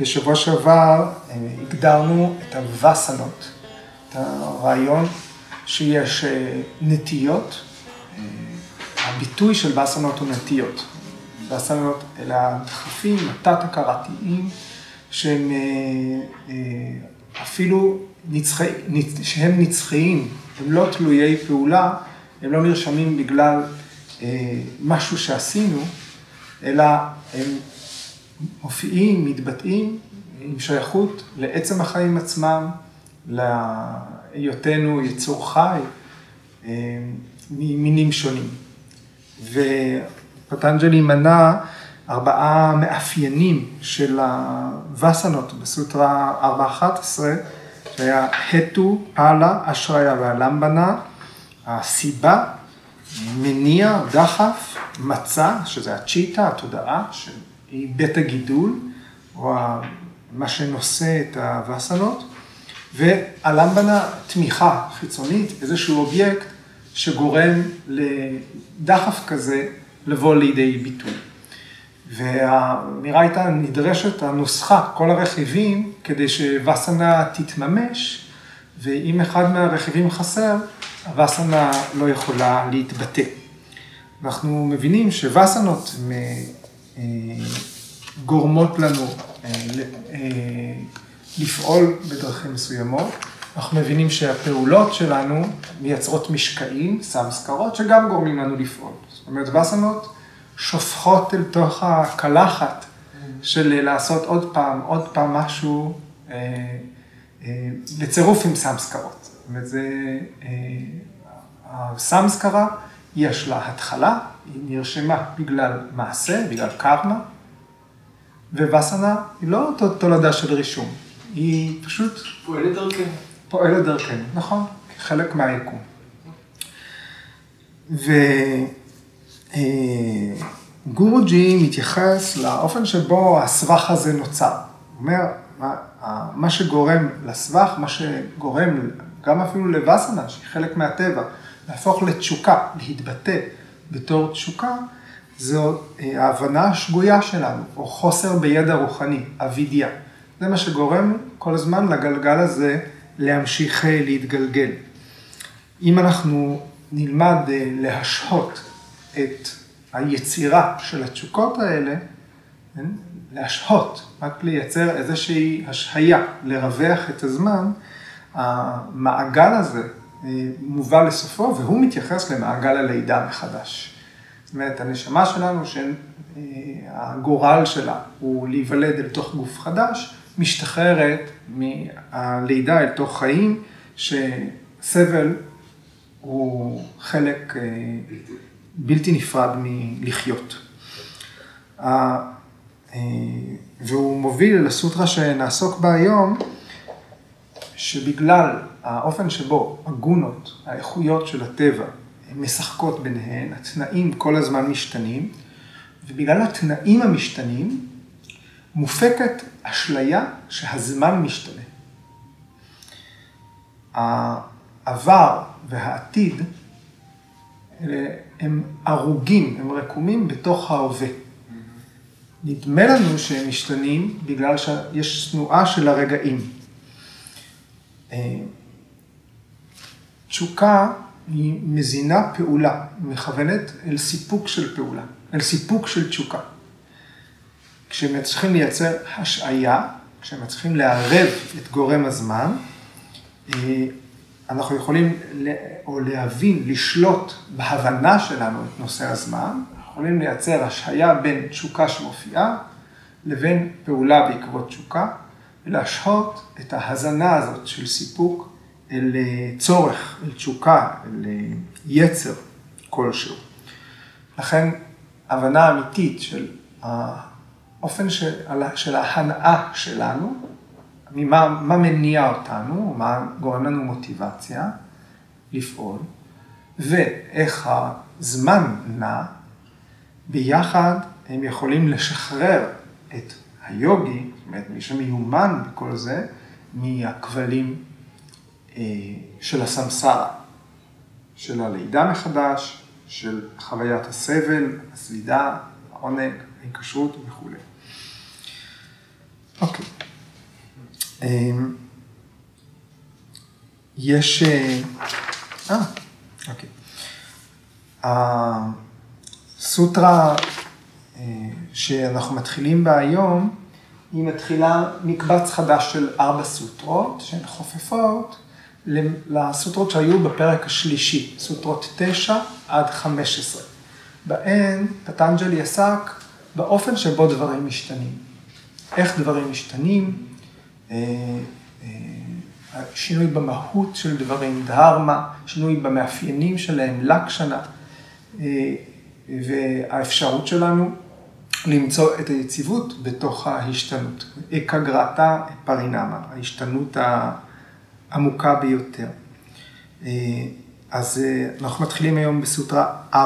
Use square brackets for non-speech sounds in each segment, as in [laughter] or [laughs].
בשבוע שעבר אה, הגדרנו את הווסנות, את הרעיון שיש אה, נטיות, אה, הביטוי של וסנות הוא נטיות. וסנות אלה הדחפים התת-הכרתיים שהם אפילו נצחי, שהם נצחיים, הם לא תלויי פעולה, הם לא נרשמים בגלל משהו שעשינו, אלא הם מופיעים, מתבטאים עם שייכות לעצם החיים עצמם, להיותנו יצור חי אה, ממינים שונים. ופטנג'לי מנה ארבעה מאפיינים של הווסנות בסוטרה 411, שהיה הטו, פאלה, אשריה והלמבנה, הסיבה, מניע, דחף, מצע, שזה הצ'יטה, התודעה, שהיא בית הגידול, או מה שנושא את הווסנות, והלמבנה תמיכה חיצונית, איזשהו אובייקט שגורם לדחף כזה לבוא לידי ביטוי. והאמירה הייתה נדרשת הנוסחה, כל הרכיבים, כדי שווסנה תתממש, ואם אחד מהרכיבים חסר, הווסנה לא יכולה להתבטא. אנחנו מבינים שווסנות גורמות לנו אה, אה, לפעול בדרכים מסוימות. אנחנו מבינים שהפעולות שלנו מייצרות משקעים, סמסקרות, שגם גורמים לנו לפעול. זאת אומרת, וסנות שופכות אל תוך הקלחת של לעשות עוד פעם, עוד פעם משהו אה, אה, בצירוף עם סמסקרות. זאת אומרת, זה, אה, הסמסקרה, יש לה התחלה, היא נרשמה בגלל מעשה, בגלל קרמה, ווסנה היא לא תולדה של רישום, היא פשוט... פועלת דרכנו. פועלת דרכנו, נכון, חלק מהיקום. וגורוג'י אה, מתייחס לאופן שבו הסבך הזה נוצר. הוא אומר, מה, מה שגורם לסבך, מה שגורם גם אפילו לווסנה, שהיא חלק מהטבע, להפוך לתשוקה, להתבטא בתור תשוקה, זו אה, ההבנה השגויה שלנו, או חוסר בידע רוחני, אבידיה. זה מה שגורם כל הזמן לגלגל הזה להמשיך אה, להתגלגל. אם אנחנו נלמד אה, להשהות את היצירה של התשוקות האלה, כן? להשהות, רק לייצר איזושהי השהיה, לרווח את הזמן, המעגל הזה מובא לסופו והוא מתייחס למעגל הלידה מחדש. זאת אומרת, הנשמה שלנו, שהגורל שלה הוא להיוולד אל תוך גוף חדש, משתחררת מהלידה אל תוך חיים, שסבל הוא חלק אה, בלתי נפרד מלחיות. אה, והוא מוביל לסוטרה שנעסוק בה היום, שבגלל האופן שבו הגונות, האיכויות של הטבע, משחקות ביניהן, התנאים כל הזמן משתנים, ובגלל התנאים המשתנים, מופקת אשליה שהזמן משתנה. העבר והעתיד הם הרוגים, הם רקומים בתוך ההווה. נדמה לנו שהם משתנים בגלל שיש תנועה של הרגעים. תשוקה היא מזינה פעולה, מכוונת אל סיפוק של פעולה, אל סיפוק של תשוקה. כשמצליחים לייצר השעיה, כשמצליחים לערב את גורם הזמן, אה, אנחנו יכולים, או להבין, לשלוט בהבנה שלנו את נושא הזמן, יכולים לייצר השעיה בין תשוקה שמופיעה לבין פעולה בעקבות תשוקה, ולהשהות את ההזנה הזאת של סיפוק אל אה, צורך, אל תשוקה, אל אה, יצר כלשהו. לכן, הבנה אמיתית של האופן של, של ההנאה שלנו, ממה מה מניע אותנו, מה גורם לנו מוטיבציה לפעול, ואיך הזמן נע, ביחד הם יכולים לשחרר את היוגי, זאת אומרת, מי שמיומן בכל זה, מהכבלים של הסמסרה, של הלידה מחדש, של חוויית הסבל, הסלידה, העונג, ההיקשרות וכולי. אוקיי. אמ, יש... אה, אה, אוקיי. הסוטרה אה, שאנחנו מתחילים בה היום, היא מתחילה מקבץ חדש של ארבע סוטרות שהן חופפות לסוטרות שהיו בפרק השלישי, סוטרות תשע עד חמש עשרה. בהן פטנג'לי עסק באופן שבו דברים משתנים. איך דברים משתנים, אה, אה, שינוי במהות של דברים, דהרמה, שינוי במאפיינים שלהם, לקשנה, אה, והאפשרות שלנו למצוא את היציבות בתוך ההשתנות. אקגרטה פרינמה, ההשתנות העמוקה ביותר. אז אנחנו מתחילים היום בסוטרה 4.12.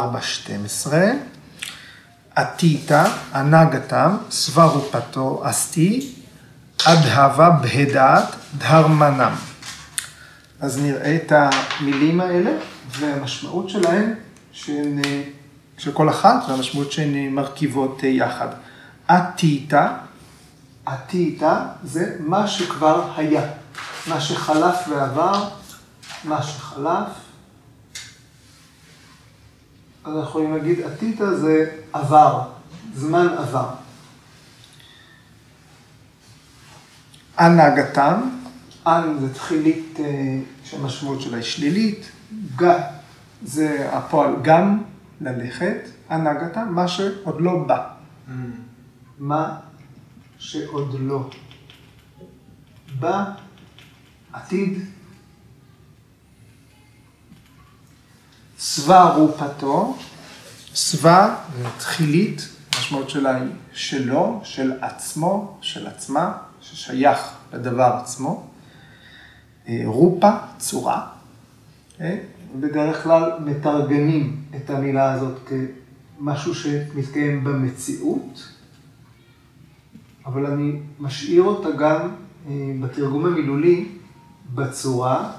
עתיתא, הנגתם, סברופתו אסתי, אדהבה בהדעת דהרמנם. אז נראה את המילים האלה והמשמעות שלהן, שהן, של כל אחת, והמשמעות שהן מרכיבות יחד. עתיתא, עתיתא זה מה שכבר היה, מה שחלף ועבר, מה שחלף. אז אנחנו יכולים להגיד עתיתא זה עבר, זמן עבר. הנהגתם, אנ זה תחילית אה, שהמשמעות שלה היא שלילית, ג זה הפועל גם ללכת, הנהגתם, מה שעוד לא בא. Mm. מה שעוד לא בא, עתיד. סבא רופתו, סבא תחילית, המשמעות שלה היא שלו, של עצמו, של עצמה, ששייך לדבר עצמו. אה, רופה, צורה. אה, בדרך כלל מתרגמים את המילה הזאת כמשהו שמתקיים במציאות, אבל אני משאיר אותה גם אה, בתרגום המילולי בצורה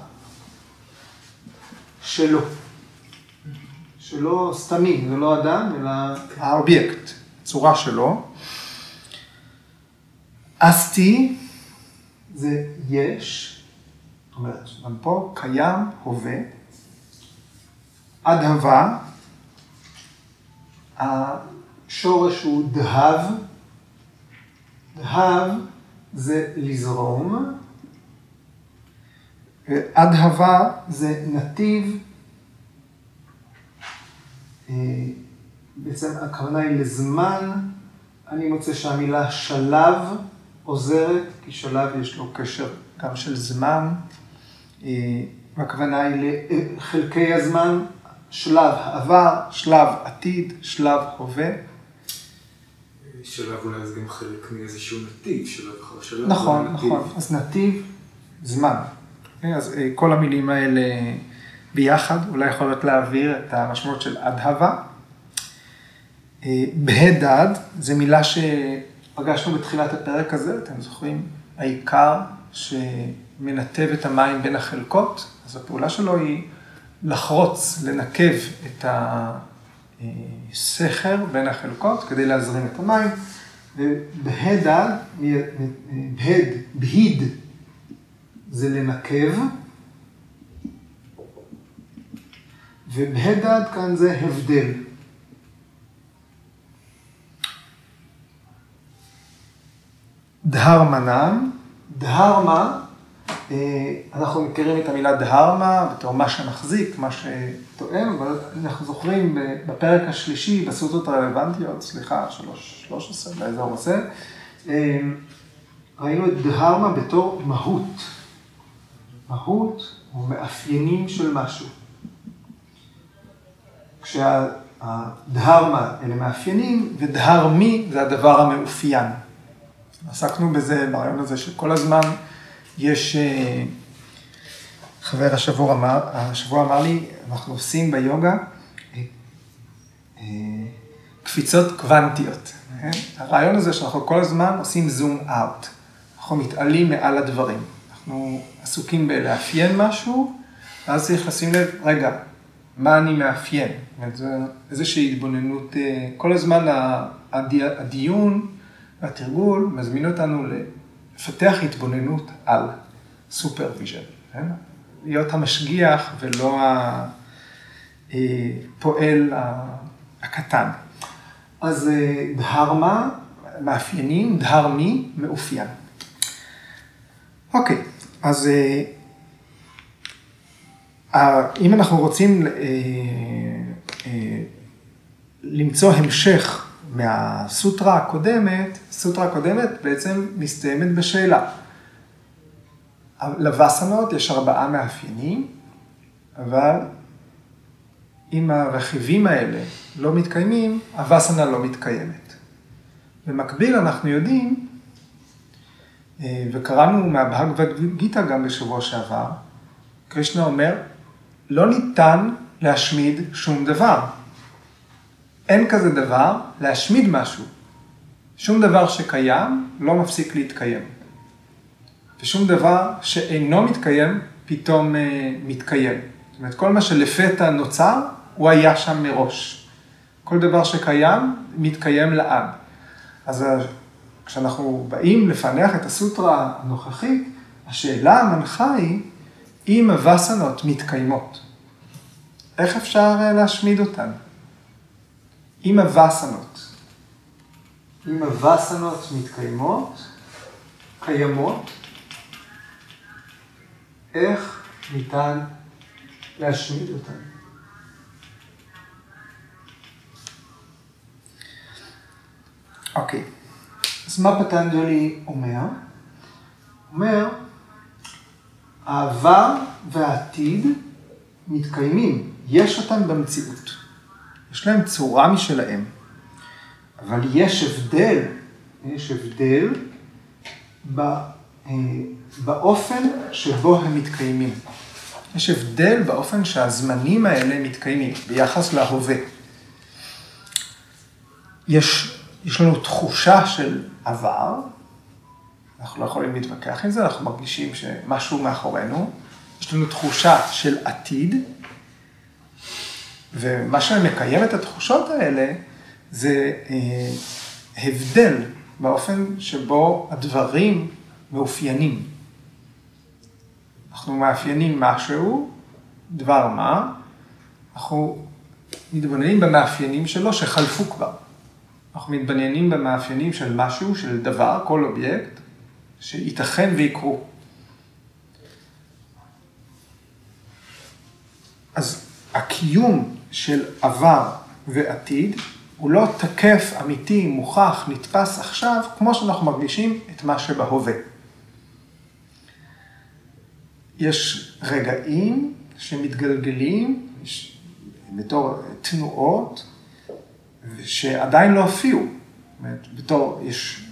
שלו. שלא סתמי, זה לא אדם, אלא האובייקט, צורה שלו. אסתי זה יש, זאת אומרת, גם פה קיים, הווה. אדהבה, השורש הוא דהב, דהב זה לזרום, אדהבה זה נתיב אה, בעצם הכוונה היא לזמן, אני מוצא שהמילה שלב עוזרת, כי שלב יש לו קשר גם של זמן, אה, הכוונה היא לחלקי הזמן, שלב העבר, שלב עתיד, שלב הווה. שלב אולי זה גם חלק מאיזשהו נתיב, שלב אחר שלב. נכון, נכון, אז נתיב, זמן. אז אה, כל המילים האלה ביחד, אולי יכולות להעביר את המשמעות של אדהבה. אה, בהדד, זו מילה שפגשנו בתחילת הפרק הזה, אתם זוכרים? העיקר שמנתב את המים בין החלקות, אז הפעולה שלו היא לחרוץ, לנקב את הסכר בין החלקות כדי להזרים את המים. ובהדד, בהד, בהיד, זה לנקב. ובהדד כאן זה הבדל. דהרמנם, דהרמה, אה, אנחנו מכירים את המילה דהרמה בתור מה שמחזיק, מה שתואם, אבל אנחנו זוכרים בפרק השלישי, בסוטות הרלוונטיות, סליחה, שלוש, שלוש עשרה, באזור הזה, אה, ראינו את דהרמה בתור מהות. מהות או מאפיינים של משהו. כשהדהרמה אלה מאפיינים, ודהרמי זה הדבר המאופיין. עסקנו בזה, ברעיון הזה שכל הזמן יש, אה, חבר השבוע אמר, השבוע אמר לי, אנחנו עושים ביוגה אה, אה, קפיצות קוונטיות. הרעיון הזה שאנחנו כל הזמן עושים zoom out. אנחנו מתעלים מעל הדברים. אנחנו עסוקים בלאפיין משהו, ואז צריך לשים לב, רגע, מה אני מאפיין. אומרת, איזושהי התבוננות, אה, כל הזמן הדיון והתרגול מזמין אותנו לפתח התבוננות על supervision, כן? להיות המשגיח ולא הפועל הקטן. אז אה, דהרמה, מאפיינים, דהרמי, מאופיין. אוקיי, אז אה, אם אנחנו רוצים אה, למצוא המשך מהסוטרה הקודמת, סוטרה הקודמת בעצם מסתיימת בשאלה. לווסנות יש ארבעה מאפיינים, אבל אם הרכיבים האלה לא מתקיימים, הווסנה לא מתקיימת. במקביל אנחנו יודעים, אה, וקראנו מהבהגבד גיתא גם בשבוע שעבר, קרישנה אומר, לא ניתן להשמיד שום דבר. אין כזה דבר להשמיד משהו. שום דבר שקיים לא מפסיק להתקיים. ושום דבר שאינו מתקיים, פתאום אה, מתקיים. זאת אומרת, כל מה שלפתע נוצר, הוא היה שם מראש. כל דבר שקיים, מתקיים לעד. אז כשאנחנו באים לפענח את הסוטרה הנוכחית, השאלה המנחה היא, אם הווסנות מתקיימות, איך אפשר אה, להשמיד אותן? אם הווסנות, אם הווסנות מתקיימות, קיימות, איך ניתן להשמיד אותן? אוקיי, אז מה פטנג'לי אומר? אומר, העבר והעתיד מתקיימים, יש אותם במציאות. יש להם צורה משלהם. אבל יש הבדל, יש הבדל אה, באופן שבו הם מתקיימים. יש הבדל באופן שהזמנים האלה מתקיימים ביחס להווה. יש, יש לנו תחושה של עבר, אנחנו לא יכולים להתווכח עם זה, אנחנו מרגישים שמשהו מאחורינו. יש לנו תחושה של עתיד, ומה שמקיים את התחושות האלה זה אה, הבדל באופן שבו הדברים מאופיינים. אנחנו מאפיינים משהו, דבר מה, אנחנו מתבוננים במאפיינים שלו שחלפו כבר. אנחנו מתבוננים במאפיינים של משהו, של דבר, כל אובייקט, שייתכן ויקרו. אז הקיום של עבר ועתיד הוא לא תקף, אמיתי, מוכח, נתפס עכשיו, כמו שאנחנו מרגישים את מה שבהווה. יש רגעים שמתגלגלים בתור תנועות שעדיין לא הופיעו. בתור, יש,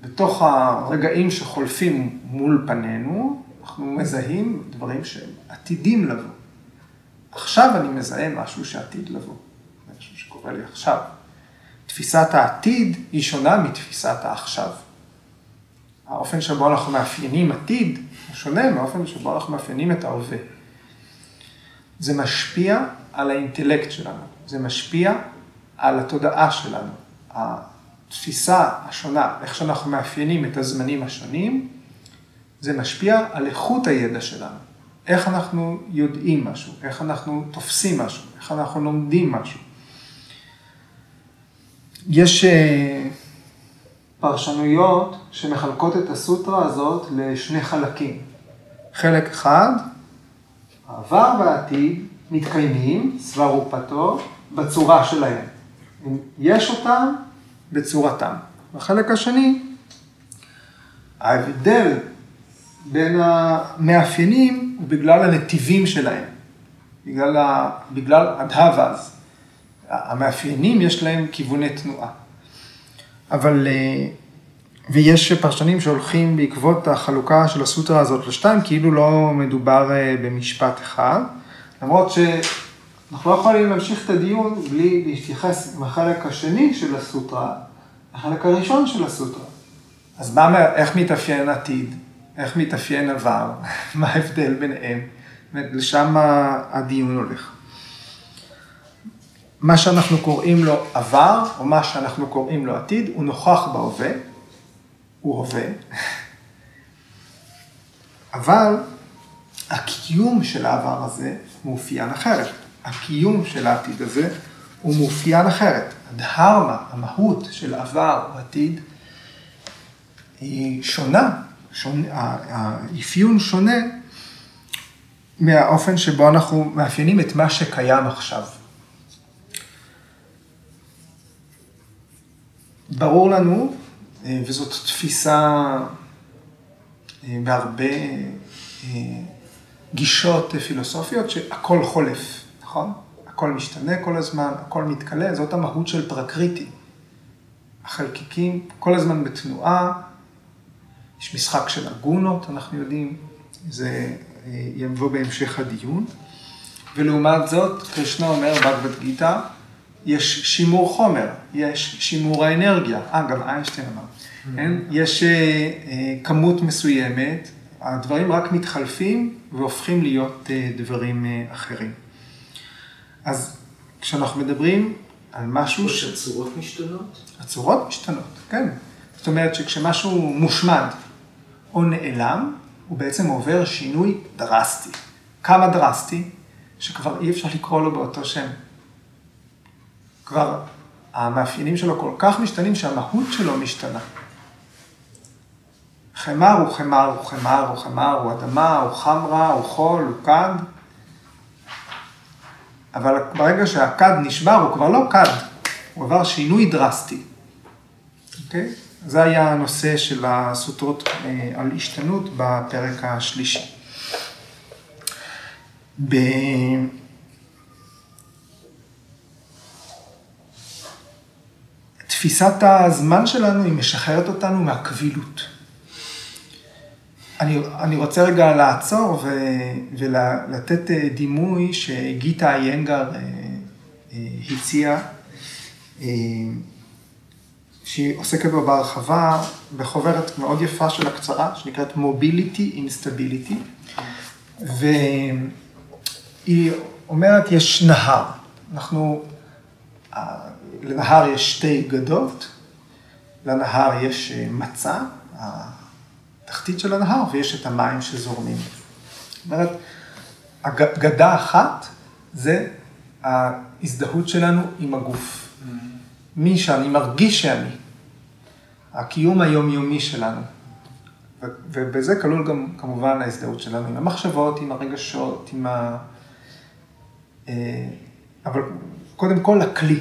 בתוך הרגעים שחולפים מול פנינו, אנחנו מזהים דברים שהם עתידים לבוא. עכשיו אני מזהה משהו שעתיד לבוא, משהו שקורה לי עכשיו. תפיסת העתיד היא שונה מתפיסת העכשיו. האופן שבו אנחנו מאפיינים עתיד הוא שונה מהאופן שבו אנחנו מאפיינים את ההווה. זה משפיע על האינטלקט שלנו, זה משפיע על התודעה שלנו. התפיסה השונה, איך שאנחנו מאפיינים את הזמנים השונים, זה משפיע על איכות הידע שלנו. איך אנחנו יודעים משהו, איך אנחנו תופסים משהו, איך אנחנו לומדים משהו. יש אה, פרשנויות שמחלקות את הסוטרה הזאת לשני חלקים. חלק אחד, העבר והעתיד מתקיימים, סבר ופתו, בצורה שלהם. יש אותם בצורתם. בחלק השני, ההבדל בין המאפיינים הוא בגלל הנתיבים שלהם, בגלל, ה, בגלל הדהבאז. המאפיינים יש להם כיווני תנועה. אבל, אה, ויש פרשנים שהולכים בעקבות החלוקה של הסוטרה הזאת לשתיים, כאילו לא מדובר אה, במשפט אחד, למרות שאנחנו לא יכולים להמשיך את הדיון בלי להתייחס עם החלק השני של הסוטרה, החלק הראשון של הסוטרה. אז מה, איך מתאפיין עתיד? איך מתאפיין עבר, [laughs] מה ההבדל ביניהם, לשם הדיון הולך. מה שאנחנו קוראים לו עבר, או מה שאנחנו קוראים לו עתיד, הוא נוכח בהווה, הוא הווה, [laughs] אבל הקיום של העבר הזה מאופיין אחרת. הקיום של העתיד הזה הוא מאופיין אחרת. הדהרמה, המהות של עבר או עתיד, היא שונה, שונה האפיון שונה מהאופן שבו אנחנו מאפיינים את מה שקיים עכשיו. ברור לנו, אה, וזאת תפיסה אה, בהרבה אה, גישות פילוסופיות, שהכל חולף, נכון? הכל משתנה כל הזמן, הכל מתכלה, זאת המהות של פרקריטי. החלקיקים כל הזמן בתנועה, יש משחק של אגונות, אנחנו יודעים, זה יבוא בהמשך הדיון. ולעומת זאת, קרישנה אומר בגבד גיתא, יש שימור חומר, יש שימור האנרגיה, אה, גם איינשטיין אמר, כן? יש אה, כמות מסוימת, הדברים רק מתחלפים והופכים להיות אה, דברים אה, אחרים. אז כשאנחנו מדברים על משהו... ש... הצורות משתנות? הצורות משתנות, כן. זאת אומרת שכשמשהו מושמד או נעלם, הוא בעצם עובר שינוי דרסטי. כמה דרסטי? שכבר אי אפשר לקרוא לו באותו שם. כבר המאפיינים שלו כל כך משתנים שהמהות שלו משתנה. חמר הוא חמר, הוא חמר, הוא חמר, הוא אדמה, הוא חמרה, הוא חול, הוא כד. אבל ברגע שהכד נשבר, הוא כבר לא כד, הוא עבר שינוי דרסטי. אוקיי? זה היה הנושא של הסוטרות אה, על השתנות בפרק השלישי. ב... תפיסת הזמן שלנו היא משחררת אותנו מהקבילות. אני, אני רוצה רגע לעצור ו, ולתת אה, דימוי שגיטה איינגר אה, אה, הציעה, שהיא עוסקת בו בהרחבה, בחוברת מאוד יפה של הקצרה, שנקראת Mobility Instability, והיא אומרת, יש נהר. אנחנו, לנהר יש שתי גדות, לנהר יש מצע, התחתית של הנהר, ויש את המים שזורמים. זאת אומרת, גדה אחת זה ההזדהות שלנו עם הגוף. מי שאני מרגיש שאני. הקיום היומיומי שלנו. ובזה כלול גם כמובן ההזדהות שלנו עם המחשבות, עם הרגשות, עם ה... אה, אבל קודם כל הכלי.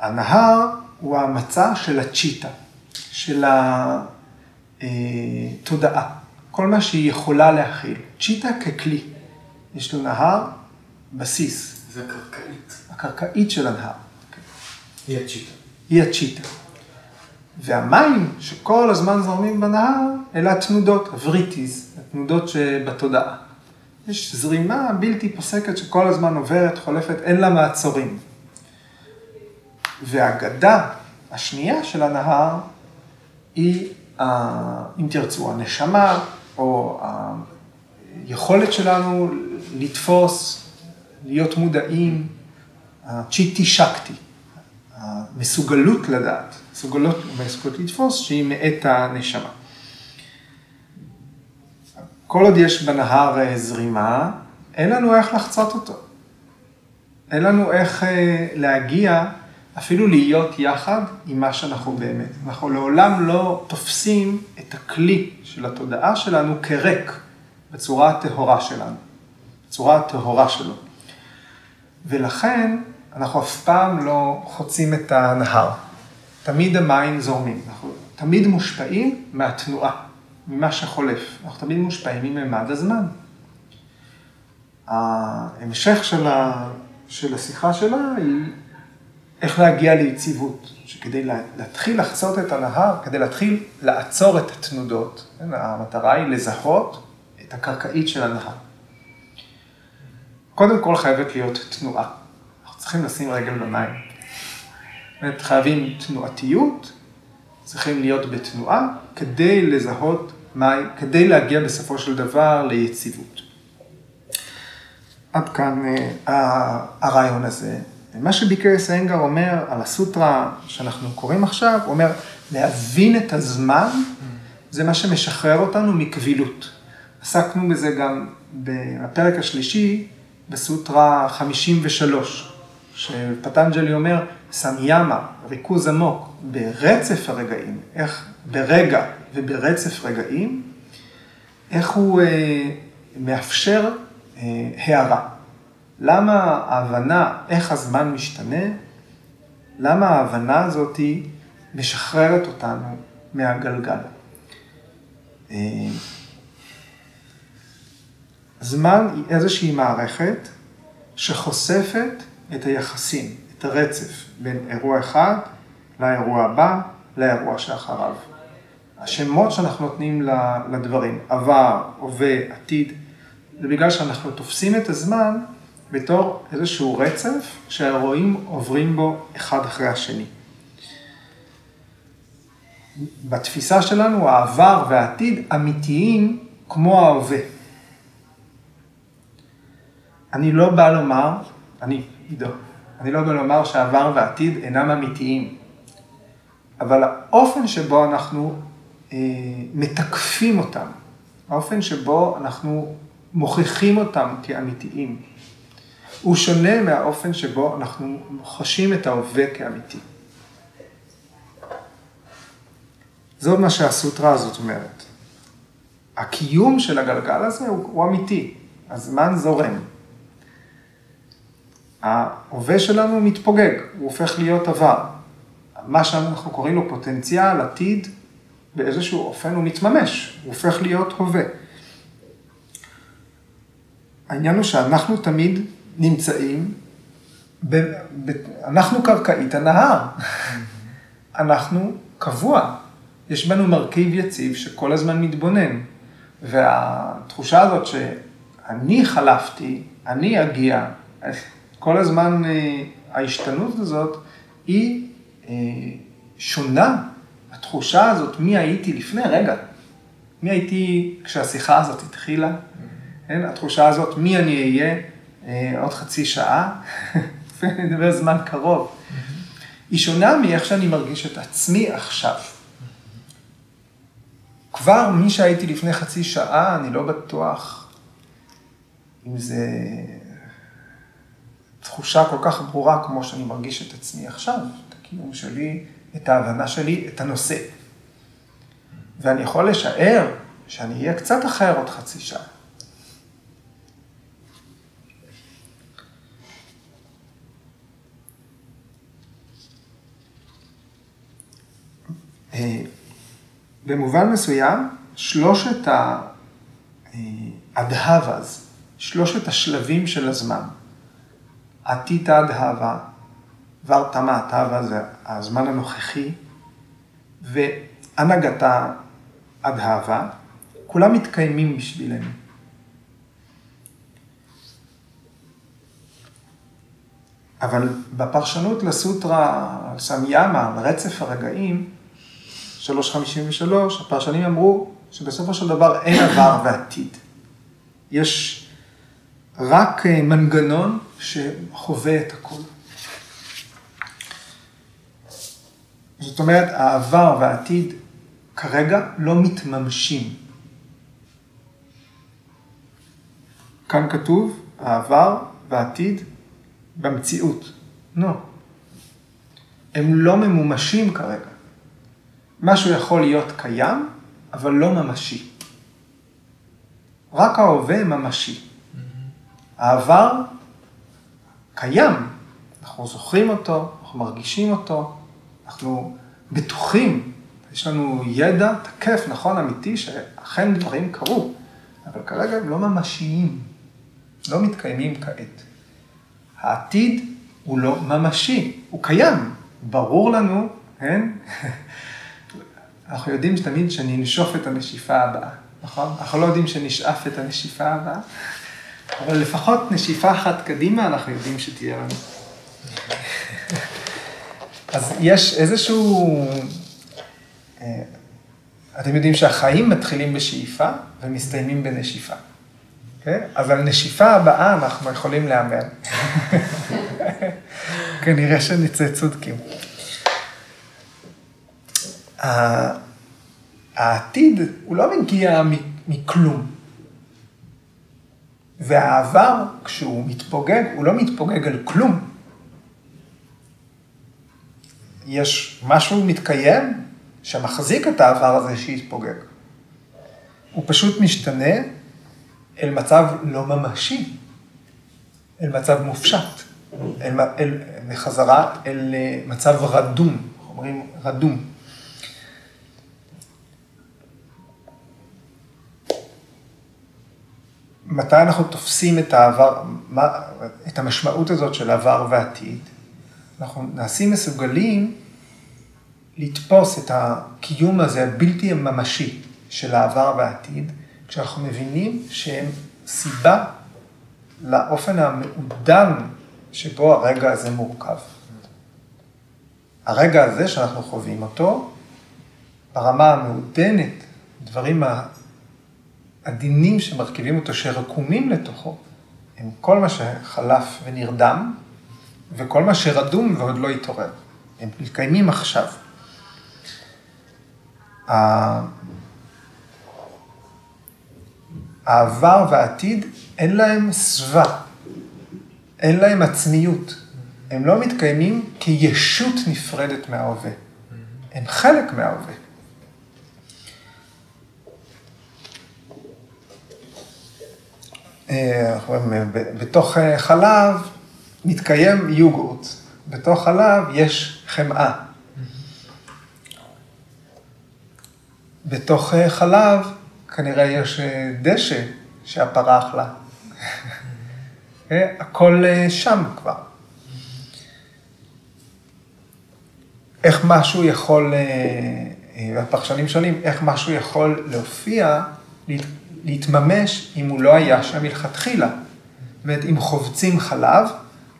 הנהר הוא המצע של הצ'יטה. של התודעה, כל מה שהיא יכולה להכיל. צ'יטה ככלי, יש לו נהר, בסיס. זה הקרקעית. הקרקעית של הנהר. היא הצ'יטה. היא הצ'יטה. והמים שכל הזמן זורמים בנהר, אלה התנודות, הווריטיז, התנודות שבתודעה. יש זרימה בלתי פוסקת שכל הזמן עוברת, חולפת, אין לה מעצורים. והגדה השנייה של הנהר היא, אם תרצו, הנשמה, או היכולת שלנו לתפוס, להיות מודעים, צ'יטי שקטי, המסוגלות לדעת, מסוגלות, מסוגלות לתפוס, שהיא מאת הנשמה. כל עוד יש בנהר אה, זרימה, אין לנו איך לחצות אותו. אין לנו איך אה, להגיע אפילו להיות יחד עם מה שאנחנו באמת. אנחנו לעולם לא תופסים את הכלי של התודעה שלנו כריק בצורה הטהורה שלנו, בצורה הטהורה שלו. ולכן אנחנו אף פעם לא חוצים את הנהר. תמיד המים זורמים, אנחנו תמיד מושפעים מהתנועה, ממה שחולף. אנחנו תמיד מושפעים מממד הזמן. ההמשך של, ה... של השיחה שלה היא איך להגיע ליציבות, שכדי להתחיל לחצות את הנהר, כדי להתחיל לעצור את התנודות, כן, המטרה היא לזהות את הקרקעית של הנהר. קודם כל חייבת להיות תנועה. אנחנו צריכים לשים רגל במים. חייבים תנועתיות, צריכים להיות בתנועה כדי לזהות מים, כדי להגיע בסופו של דבר ליציבות. עד כאן אה, הרעיון הזה. ומה שביקרס אנגר אומר על הסוטרה שאנחנו קוראים עכשיו, הוא אומר, להבין את הזמן זה מה שמשחרר אותנו מקבילות. עסקנו בזה גם בפרק השלישי, בסוטרה 53, שפטנג'לי אומר, סמיאמה, ריכוז עמוק, ברצף הרגעים, איך ברגע וברצף רגעים, איך הוא אה, מאפשר אה, הערה. למה ההבנה איך הזמן משתנה, למה ההבנה הזאת משחררת אותנו מהגלגל. אה, זמן היא איזושהי מערכת שחושפת את היחסים, את הרצף בין אירוע אחד לאירוע הבא, לאירוע שאחריו. השמות שאנחנו נותנים לדברים, עבר, הווה, עתיד, זה בגלל שאנחנו תופסים את הזמן בתור איזשהו רצף שהאירועים עוברים בו אחד אחרי השני. בתפיסה שלנו העבר והעתיד אמיתיים כמו ההווה. אני לא בא לומר, אני, עידו, אני לא בא לומר שהעבר והעתיד אינם אמיתיים, אבל האופן שבו אנחנו אה, מתקפים אותם, האופן שבו אנחנו מוכיחים אותם כאמיתיים, הוא שונה מהאופן שבו אנחנו חשים את ההווה כאמיתי. זאת מה שהסוטרה הזאת אומרת. הקיום של הגלגל הזה הוא, הוא אמיתי, הזמן זורם. ההווה שלנו מתפוגג, הוא הופך להיות עבר. מה שאנחנו קוראים לו פוטנציאל, עתיד, באיזשהו אופן הוא מתממש, הוא הופך להיות הווה. העניין הוא שאנחנו תמיד נמצאים, ב, ב, אנחנו קרקעית הנהר, אנחנו קבוע, יש בנו מרכיב יציב שכל הזמן מתבונן, והתחושה הזאת שאני חלפתי, אני אגיע, כל הזמן אה, ההשתנות הזאת היא אה, שונה, התחושה הזאת, מי הייתי לפני? רגע, מי הייתי כשהשיחה הזאת התחילה, כן? התחושה הזאת, מי אני אהיה? אה, עוד חצי שעה, אני מדבר זמן קרוב, היא שונה מאיך שאני מרגיש את עצמי עכשיו. כבר מי שהייתי לפני חצי שעה, אני לא בטוח אם זה תחושה כל כך ברורה כמו שאני מרגיש את עצמי עכשיו, את הקיום שלי, את ההבנה שלי, את הנושא. ואני יכול לשער שאני אהיה קצת אחר עוד חצי שעה. במובן מסוים, שלושת האדהבאז, שלושת השלבים של הזמן, עתיתא אדהבה, ורתמה אדהבה זה הזמן הנוכחי, והנהגתה אדהבה, כולם מתקיימים בשבילנו. אבל בפרשנות לסוטרה על סמיאמה, על רצף הרגעים, 353, הפרשנים אמרו שבסופו של דבר אין עבר ועתיד. יש רק אה, מנגנון שחווה את הכל. זאת אומרת, העבר והעתיד כרגע לא מתממשים. כאן כתוב, העבר והעתיד במציאות. לא. הם לא ממומשים כרגע. משהו יכול להיות קיים, אבל לא ממשי. רק ההווה ממשי. העבר קיים, אנחנו זוכרים אותו, אנחנו מרגישים אותו, אנחנו בטוחים, יש לנו ידע תקף, נכון, אמיתי, שאכן דברים קרו, אבל כרגע הם לא ממשיים, לא מתקיימים כעת. העתיד הוא לא ממשי, הוא קיים, ברור לנו, כן? [laughs] אנחנו יודעים תמיד שננשוף את הנשיפה הבאה, נכון? אנחנו לא יודעים שנשאף את הנשיפה הבאה, אבל לפחות נשיפה אחת קדימה אנחנו יודעים שתהיה לנו. אז יש איזשהו... אה, אתם יודעים שהחיים מתחילים בשאיפה ומסתיימים בנשיפה. Okay? אוקיי? אז על נשיפה הבאה אנחנו יכולים להמר. [laughs] כנראה שנצא צודקים. העתיד הוא לא מגיע מכלום. והעבר, כשהוא מתפוגג, הוא לא מתפוגג על כלום. יש משהו מתקיים שמחזיק את העבר הזה שהתפוגג. הוא פשוט משתנה אל מצב לא ממשי, אל מצב מופשט, אל, אל, בחזרה אל אה, מצב רדום, אומרים רדום. מתי אנחנו תופסים את העבר, מה, את המשמעות הזאת של עבר ועתיד? אנחנו נעשים מסוגלים לתפוס את הקיום הזה הבלתי ממשי של העבר והעתיד, כשאנחנו מבינים שהם סיבה לאופן המעודן שבו הרגע הזה מורכב. הרגע הזה שאנחנו חווים אותו, ברמה המעודנת, דברים העדינים שמרכיבים אותו, שרקומים לתוכו, הם כל מה שחלף ונרדם, וכל מה שרדום ועוד לא התעורר. הם מתקיימים עכשיו. העבר והעתיד, אין להם סביבה, אין להם עצמיות. הם לא מתקיימים כישות נפרדת מההווה. הם חלק מההווה. אה, בתוך אה, חלב מתקיים יוגורט, בתוך חלב יש חמאה. בתוך אה, חלב כנראה יש דשא שהפרה אכלה. [laughs] הכל שם כבר. איך משהו יכול, והפרשנים שונים, איך משהו יכול להופיע, להתממש אם הוא לא היה שם מלכתחילה. זאת אומרת, אם חובצים חלב,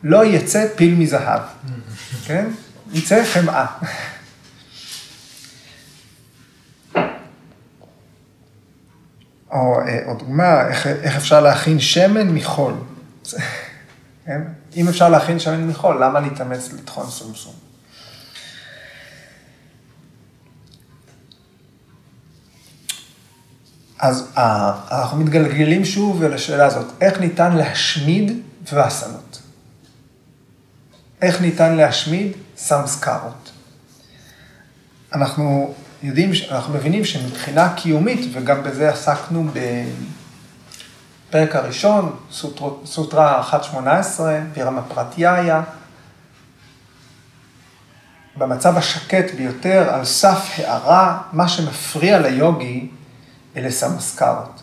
לא יצא פיל מזהב, כן? יצא חמאה. או, אה, או דוגמה, איך, איך אפשר להכין שמן מחול. [laughs] כן? אם אפשר להכין שמן מחול, למה להתאמץ לטחון סומסום? אז אה, אנחנו מתגלגלים שוב אל השאלה הזאת, איך ניתן להשמיד ואסנות? איך ניתן להשמיד סמסקרות? אנחנו יודעים, אנחנו מבינים שמבחינה קיומית, וגם בזה עסקנו בפרק הראשון, סוטרה 1.18, וירמה פרטיהיה, במצב השקט ביותר, על סף הערה, מה שמפריע ליוגי, אלה סמסקרות.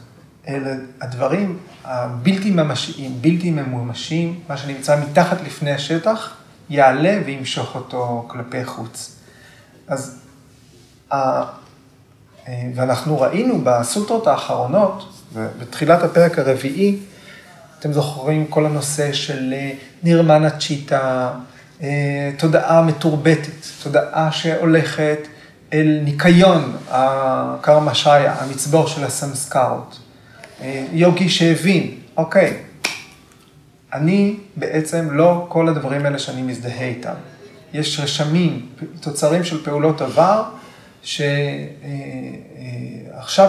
אלה הדברים הבלתי ממשיים, בלתי ממומשים, מה שנמצא מתחת לפני השטח, יעלה וימשוך אותו כלפי חוץ. אז, ואנחנו ראינו בסוטרות האחרונות, בתחילת הפרק הרביעי, אתם זוכרים כל הנושא של נירמנה צ'יטה, תודעה מתורבתת, תודעה שהולכת אל ניקיון הקרמשיה, המצבור של הסמסקרות. יוגי שהבין, אוקיי, אני בעצם לא כל הדברים האלה שאני מזדהה איתם. יש רשמים, תוצרים של פעולות עבר, שעכשיו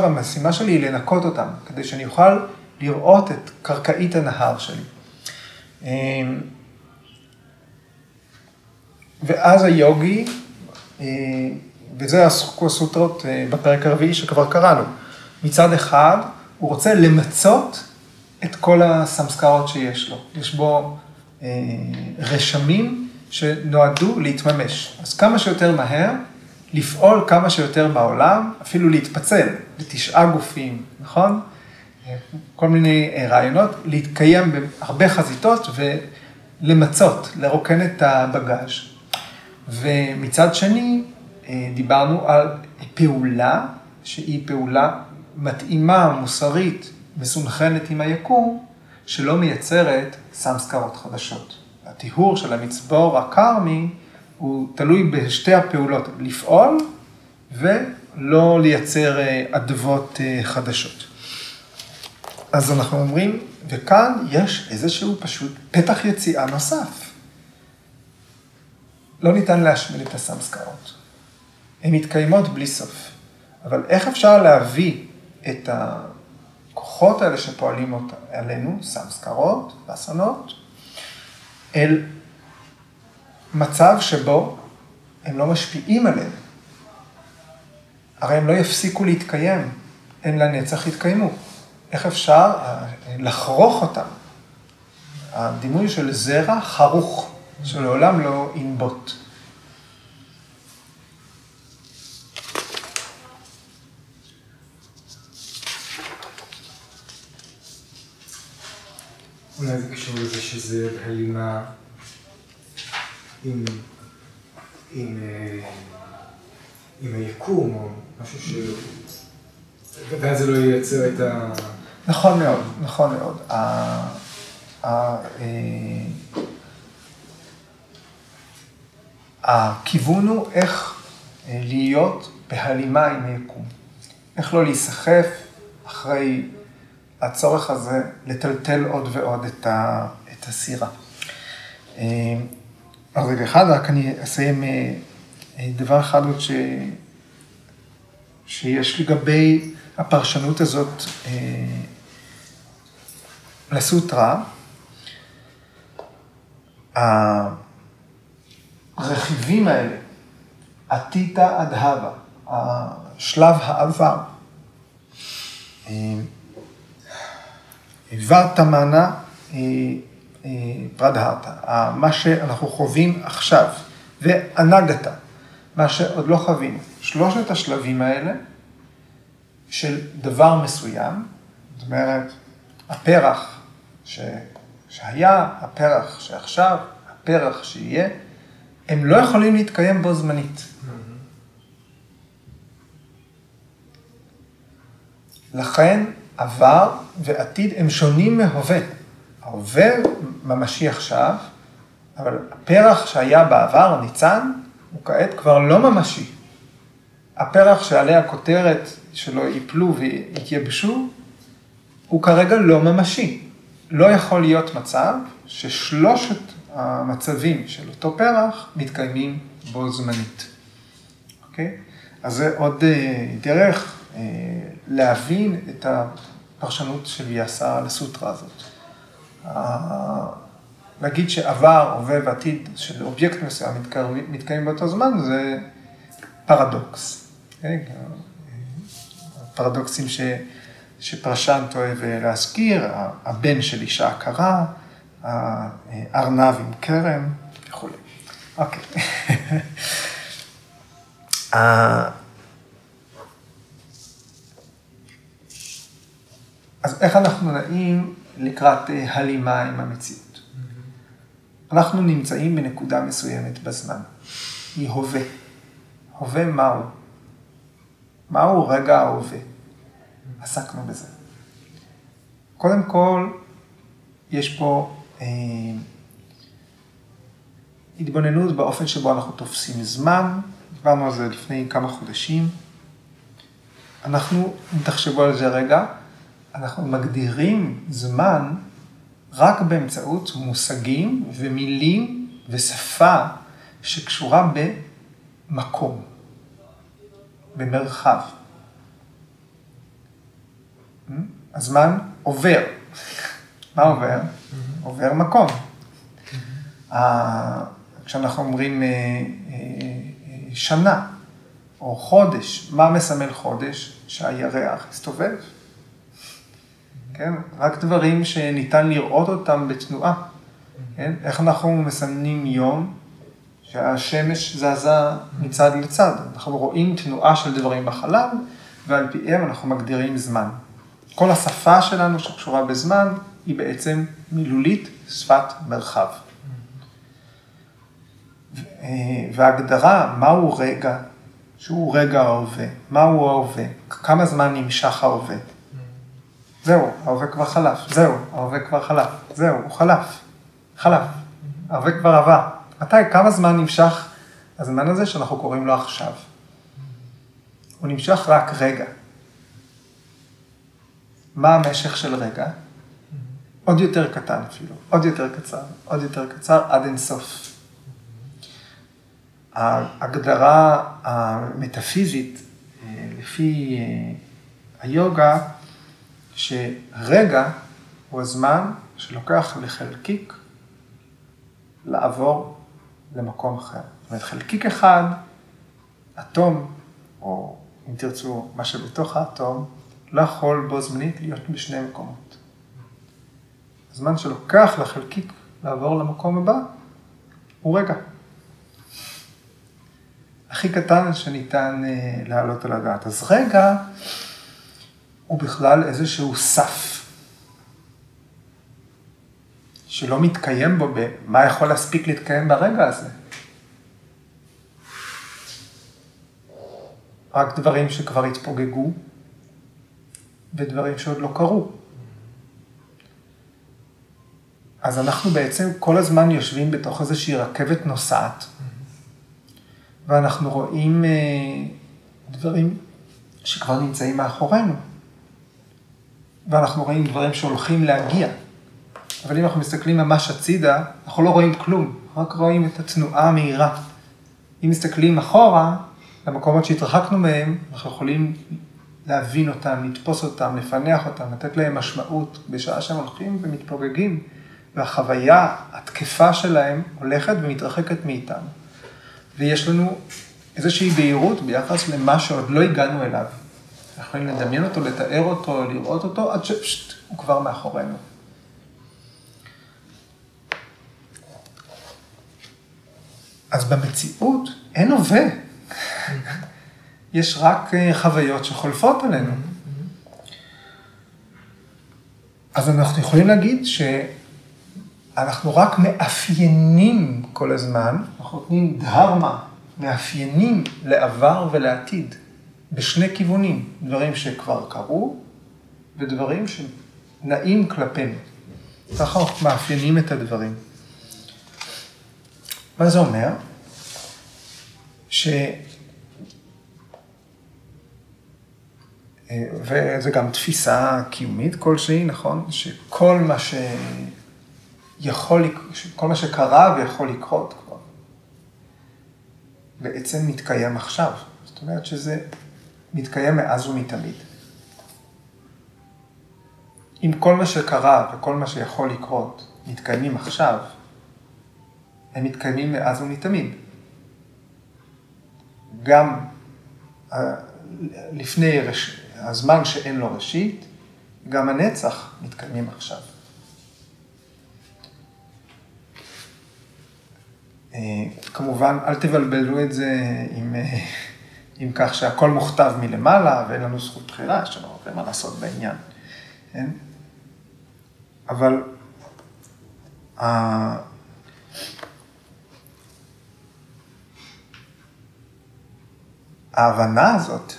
המשימה שלי היא לנקות אותם, כדי שאני אוכל לראות את קרקעית הנהר שלי. ואז היוגי וזה עסקו הסוטרות אה, בפרק הרביעי שכבר קראנו. מצד אחד, הוא רוצה למצות את כל הסמסקרות שיש לו. יש בו אה, רשמים שנועדו להתממש. אז כמה שיותר מהר, לפעול כמה שיותר בעולם, אפילו להתפצל לתשעה גופים, נכון? אה, כל מיני רעיונות, להתקיים בהרבה חזיתות ולמצות, לרוקן את הבגאז'. ומצד שני, דיברנו על פעולה, שהיא פעולה מתאימה, מוסרית, מסונכרנת עם היקום, שלא מייצרת סמסקרות חדשות. הטיהור של המצבור הקרמי הוא תלוי בשתי הפעולות, לפעול ולא לייצר אה, אדוות אה, חדשות. אז אנחנו אומרים, וכאן יש איזשהו פשוט פתח יציאה נוסף. לא ניתן להשמיד את הסמסקרות. הן מתקיימות בלי סוף. אבל איך אפשר להביא את הכוחות האלה שפועלים עלינו, סמסקרות, ואסנות, אל מצב שבו הם לא משפיעים עלינו. הרי הם לא יפסיקו להתקיים, הם לנצח יתקיימו. איך אפשר לחרוך אותם? הדימוי של זרע חרוך, שלעולם לא ינבוט. אולי זה קשור לזה שזה בהלימה עם, עם, אה, עם היקום, או משהו ש... ואז זה לא ייצר את ה... נכון מאוד, נכון מאוד. אה, הכיוון הוא איך אה, להיות בהלימה עם היקום. איך לא להיסחף אחרי הצורך הזה לטלטל עוד ועוד את, ה, את הסירה. אה, אז רגע אחד, רק אני אסיים דבר אחד עוד ש, שיש לגבי הפרשנות הזאת לסוטרה. הרכיבים האלה, עתיתא עד הווה, השלב העבר, העברת מנה פרדהרתא, מה שאנחנו חווים עכשיו, והנגת, מה שעוד לא חווינו. שלושת השלבים האלה של דבר מסוים, זאת אומרת, הפרח ש... שהיה, הפרח שעכשיו, הפרח שיהיה, הם לא יכולים להתקיים בו זמנית. לכן עבר ועתיד הם שונים מהווה. ההווה ממשי עכשיו, אבל הפרח שהיה בעבר, ניצן, הוא כעת כבר לא ממשי. הפרח שעליה הכותרת שלו ייפלו ויתייבשו, הוא כרגע לא ממשי. לא יכול להיות מצב ששלושת המצבים של אותו פרח מתקיימים בו זמנית. אוקיי? אז זה עוד אה, דרך אה, להבין את הפרשנות של ויאסה לסוטרה הזאת. להגיד שעבר, הווה ועתיד של אובייקט מסוים מתקיים באותו זמן, זה פרדוקס. אוקיי? פרדוקסים ש... שפרשנט אוהב להזכיר, הבן של אישה עקרה, הארנב עם כרם וכולי. אוקיי. [laughs] אז איך אנחנו נעים לקראת אה, הלימה עם המציאות? אנחנו נמצאים בנקודה מסוימת בזמן. היא הווה. הווה מהו? מהו רגע ההווה? עסקנו בזה. קודם כל, יש פה אה, התבוננות באופן שבו אנחנו תופסים זמן, דיברנו על זה לפני כמה חודשים. אנחנו, אם תחשבו על זה רגע, אנחנו מגדירים זמן רק באמצעות מושגים ומילים ושפה שקשורה במקום, במרחב. הזמן עובר. [laughs] מה עובר? עובר מקום. כשאנחנו אומרים אה, אה, שנה או חודש, מה מסמל חודש? שהירח הסתובב. כן? רק דברים שניתן לראות אותם בתנועה. כן? איך אנחנו מסמנים יום? שהשמש זזה מצד לצד. אנחנו רואים תנועה של דברים בחלל, ועל פיהם אנחנו מגדירים זמן. כל השפה שלנו שקשורה בזמן היא בעצם מילולית שפת מרחב. וההגדרה, מהו רגע, שהוא רגע ההווה, מהו ההווה, כמה זמן נמשך ההווה. זהו, ההווה כבר חלף, זהו, ההווה כבר חלף, זהו, הוא חלף, חלף, ההווה כבר עבר. מתי, כמה זמן נמשך הזמן הזה שאנחנו קוראים לו עכשיו? הוא נמשך רק רגע. מה המשך של רגע? עוד יותר קטן אפילו, עוד יותר קצר, עוד יותר קצר, עד אינסוף. ההגדרה המטאפיזית לפי אה, היוגה, שרגע הוא הזמן שלוקח לחלקיק לעבור למקום אחר. זאת אומרת, חלקיק אחד, אטום, או אם תרצו, מה שבתוך האטום, לא יכול בו זמנית להיות בשני מקומות. הזמן שלוקח לחלקיק לעבור למקום הבא, הוא רגע. הכי קטן שניתן אה, להעלות על הדעת. אז רגע הוא בכלל איזשהו סף שלא מתקיים בו, מה יכול להספיק להתקיים ברגע הזה? רק דברים שכבר התפוגגו ודברים שעוד לא קרו. אז אנחנו בעצם כל הזמן יושבים בתוך איזושהי רכבת נוסעת, ואנחנו רואים אה, דברים שכבר נמצאים מאחורינו, ואנחנו רואים דברים שהולכים להגיע. אבל אם אנחנו מסתכלים ממש הצידה, אנחנו לא רואים כלום, רק רואים את התנועה המהירה. אם מסתכלים אחורה, למקומות שהתרחקנו מהם, אנחנו יכולים להבין אותם, לתפוס אותם, לפענח אותם, לתת להם משמעות בשעה שהם הולכים ומתפוגגים, והחוויה התקפה שלהם הולכת ומתרחקת מאיתנו. ויש לנו איזושהי בהירות ביחס למה שעוד לא הגענו אליו. אנחנו יכולים לדמיין אותו, לתאר אותו, לראות אותו, עד שהוא כבר מאחורינו. אז במציאות אין הווה. יש רק אה, חוויות שחולפות עלינו. אז אנחנו יכולים להגיד שאנחנו רק מאפיינים כל הזמן, אנחנו נותנים דהרמה, מאפיינים לעבר ולעתיד, בשני כיוונים, דברים שכבר קרו ודברים שנעים כלפינו. ככה מאפיינים את הדברים. מה זה אומר? ש... אה, וזה גם תפיסה קיומית כלשהי, נכון? שכל מה שיכול, כל מה שקרה ויכול לקרות כבר, בעצם מתקיים עכשיו. זאת אומרת שזה מתקיים מאז ומתמיד. אם כל מה שקרה וכל מה שיכול לקרות מתקיימים עכשיו, הם מתקיימים מאז ומתמיד. גם אה, לפני רש... הזמן שאין לו ראשית, גם הנצח מתקיימים עכשיו. אה, כמובן, אל תבלבלו את זה עם, אה, עם כך שהכל מוכתב מלמעלה ואין לנו זכות בחירה, יש לנו הרבה מה לעשות בעניין. כן? אבל ההבנה הזאת,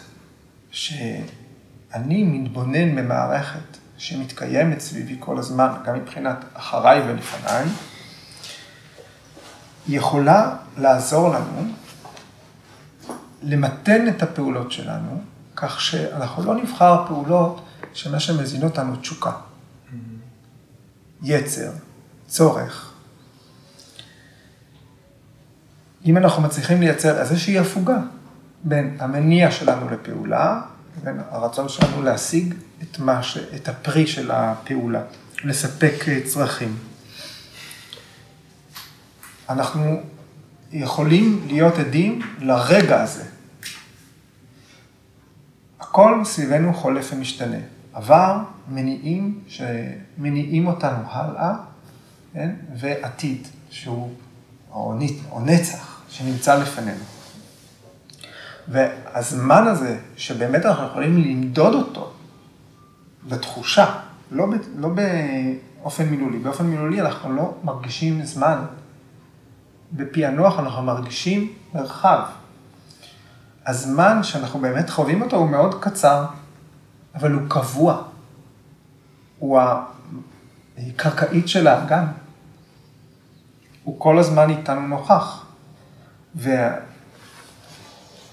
שאני מתבונן במערכת שמתקיימת סביבי כל הזמן, גם מבחינת אחריי ולפניי, יכולה לעזור לנו למתן את הפעולות שלנו, כך שאנחנו לא נבחר פעולות שמה שמזין אותנו תשוקה, יצר, צורך. אם אנחנו מצליחים לייצר איזושהי הפוגה בין המניע שלנו לפעולה, לבין הרצון שלנו להשיג את, מה ש... את הפרי של הפעולה, לספק אה, צרכים. אנחנו יכולים להיות עדים לרגע הזה. הכל סביבנו חולף ומשתנה. עבר, מניעים שמניעים אותנו הלאה, כן? ועתיד, שהוא, או, או נצח, שנמצא לפנינו. והזמן הזה, שבאמת אנחנו יכולים למדוד אותו בתחושה, לא, ב, לא באופן מילולי, באופן מילולי אנחנו לא מרגישים זמן. בפענוח אנחנו מרגישים מרחב. הזמן שאנחנו באמת חווים אותו הוא מאוד קצר, אבל הוא קבוע. הוא הקרקעית של האגם. הוא כל הזמן איתנו נוכח. וה...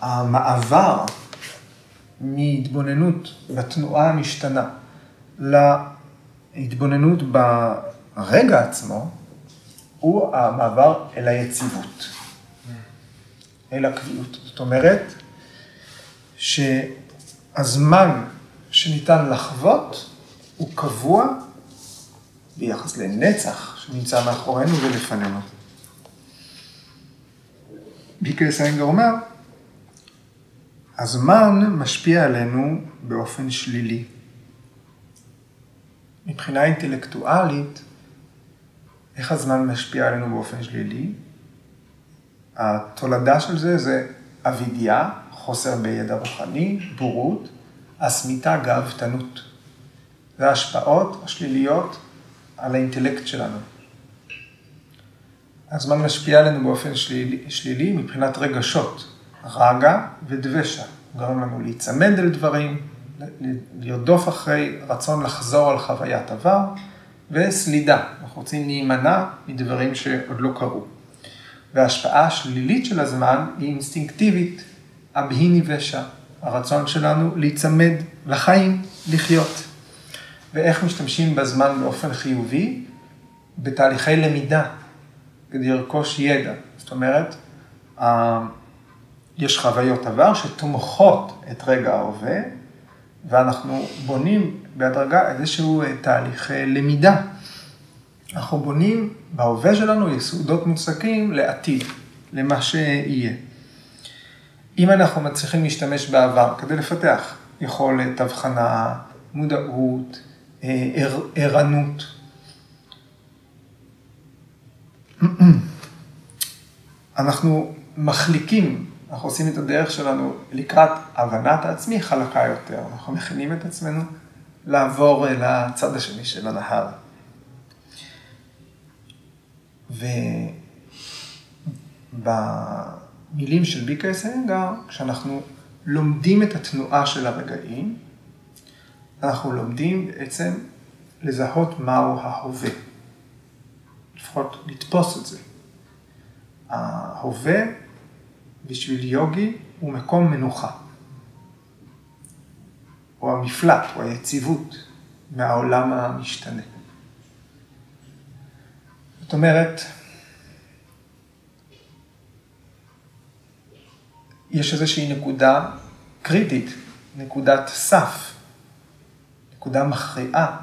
המעבר מהתבוננות בתנועה המשתנה להתבוננות ברגע עצמו, הוא המעבר אל היציבות, אל הקביעות. זאת אומרת, שאם הזמן שניתן לחוות הוא קבוע ביחס לנצח שנמצא מאחורינו ולפנינו. ביקר סיינגר אומר, הזמן משפיע עלינו באופן שלילי. מבחינה אינטלקטואלית, איך הזמן משפיע עלינו באופן שלילי? התולדה של זה זה אבידיה, חוסר בידע רוחני, בורות, הסמיתה, גאוותנות. זה ההשפעות השליליות על האינטלקט שלנו. הזמן משפיע עלינו באופן שלילי, שלילי מבחינת רגשות, רגע ודבשה. גורם לנו להיצמד לדברים, לרדוף אחרי רצון לחזור על חוויית עבר, וסלידה. אנחנו רוצים להימנע מדברים שעוד לא קרו. וההשפעה השלילית של הזמן היא אינסטינקטיבית, אבהיני ושע, הרצון שלנו להיצמד לחיים, לחיות. ואיך משתמשים בזמן באופן חיובי? בתהליכי למידה, כדי לרכוש ידע. זאת אומרת, יש חוויות עבר שתומכות את רגע ההווה, ואנחנו בונים בהדרגה איזשהו תהליך למידה. אנחנו בונים בהווה שלנו יסודות מוצקים לעתיד, למה שיהיה. אם אנחנו מצליחים להשתמש בעבר כדי לפתח יכולת, הבחנה, מודעות, אה, ערנות, [clears throat] אנחנו מחליקים, אנחנו עושים את הדרך שלנו לקראת הבנת העצמי חלקה יותר. אנחנו מכינים את עצמנו לעבור אל הצד השני של הנהר. ובמילים של ביקר סנגר, כשאנחנו לומדים את התנועה של הרגעים, אנחנו לומדים בעצם לזהות מהו ההווה. לפחות לתפוס את זה. ההווה בשביל יוגי הוא מקום מנוחה. הוא המפלט, הוא היציבות מהעולם המשתנה. זאת אומרת, יש איזושהי נקודה קריטית, נקודת סף, נקודה מכריעה,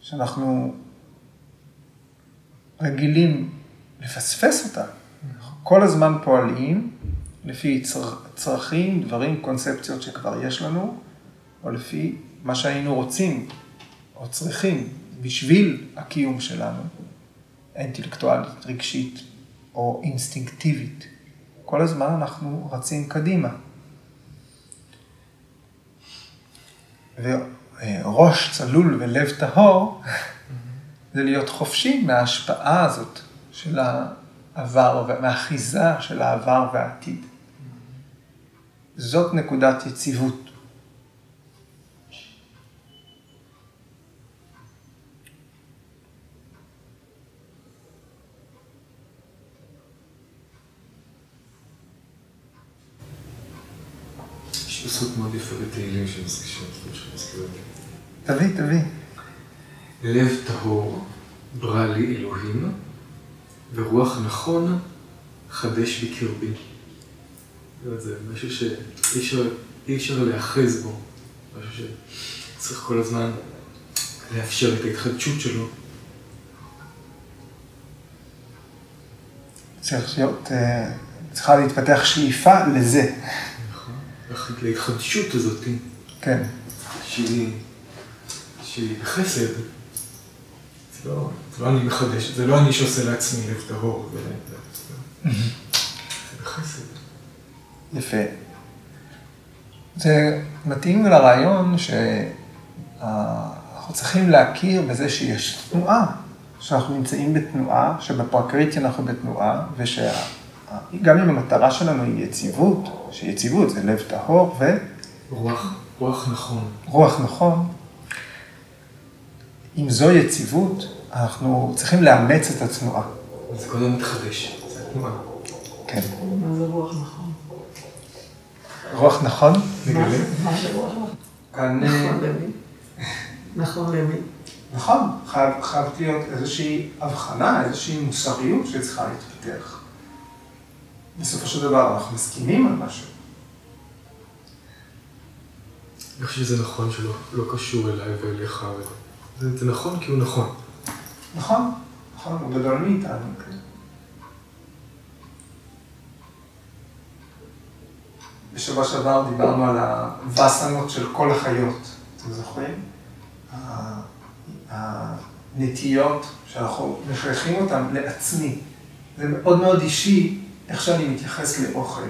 שאנחנו רגילים לפספס אותה. כל הזמן פועלים לפי צר, צרכים, דברים, קונספציות שכבר יש לנו, או לפי מה שהיינו רוצים או צריכים בשביל הקיום שלנו, אינטלקטואלית, רגשית או אינסטינקטיבית. כל הזמן אנחנו רצים קדימה. וראש צלול ולב טהור [laughs] זה להיות חופשי מההשפעה הזאת של העבר, מהאחיזה של העבר והעתיד. זאת נקודת יציבות. פסוק מאוד יפה בתהילים שמזכירים. תביא, תביא. לב טהור ברא לי אלוהים, ורוח נכון חדש בקרבי. זה משהו שאי אפשר, אפשר להאחז בו, משהו שצריך כל הזמן לאפשר את ההתחדשות שלו. צריך להיות, אה, צריכה להתפתח שאיפה לזה. נכון, להתחדשות הזאת. כן. שהיא, שהיא בחסד. לא, זה לא אני מחדש, זה לא אני שעושה לעצמי לב טהור, זה בחסד. יפה. זה מתאים לרעיון שאנחנו צריכים להכיר בזה שיש תנועה, שאנחנו נמצאים בתנועה, שבפרקריטי אנחנו בתנועה, ושגם אם המטרה שלנו היא יציבות, שיציבות זה לב טהור ו... רוח, רוח נכון. רוח נכון. אם זו יציבות, אנחנו צריכים לאמץ את התנועה. זה קודם מתחדש, זה התנועה. כן. מה זה רוח נכון? רוח נכון? נגלה. מה זה רוח נכון? אני... נכון למי? נכון למי? נכון, חייבת להיות איזושהי הבחנה, איזושהי מוסריות שצריכה להתפתח. בסופו של דבר אנחנו מסכימים על משהו. אני חושב שזה נכון שלא לא קשור אליי ואליך. זה נכון כי הוא נכון. נכון, נכון, הוא גדול מאיתנו, כן. בשבוע שעבר דיברנו על הווסנות של כל החיות, אתם זוכרים? הנטיות שאנחנו משייכים אותן לעצמי. זה מאוד מאוד אישי איך שאני מתייחס לאוכל,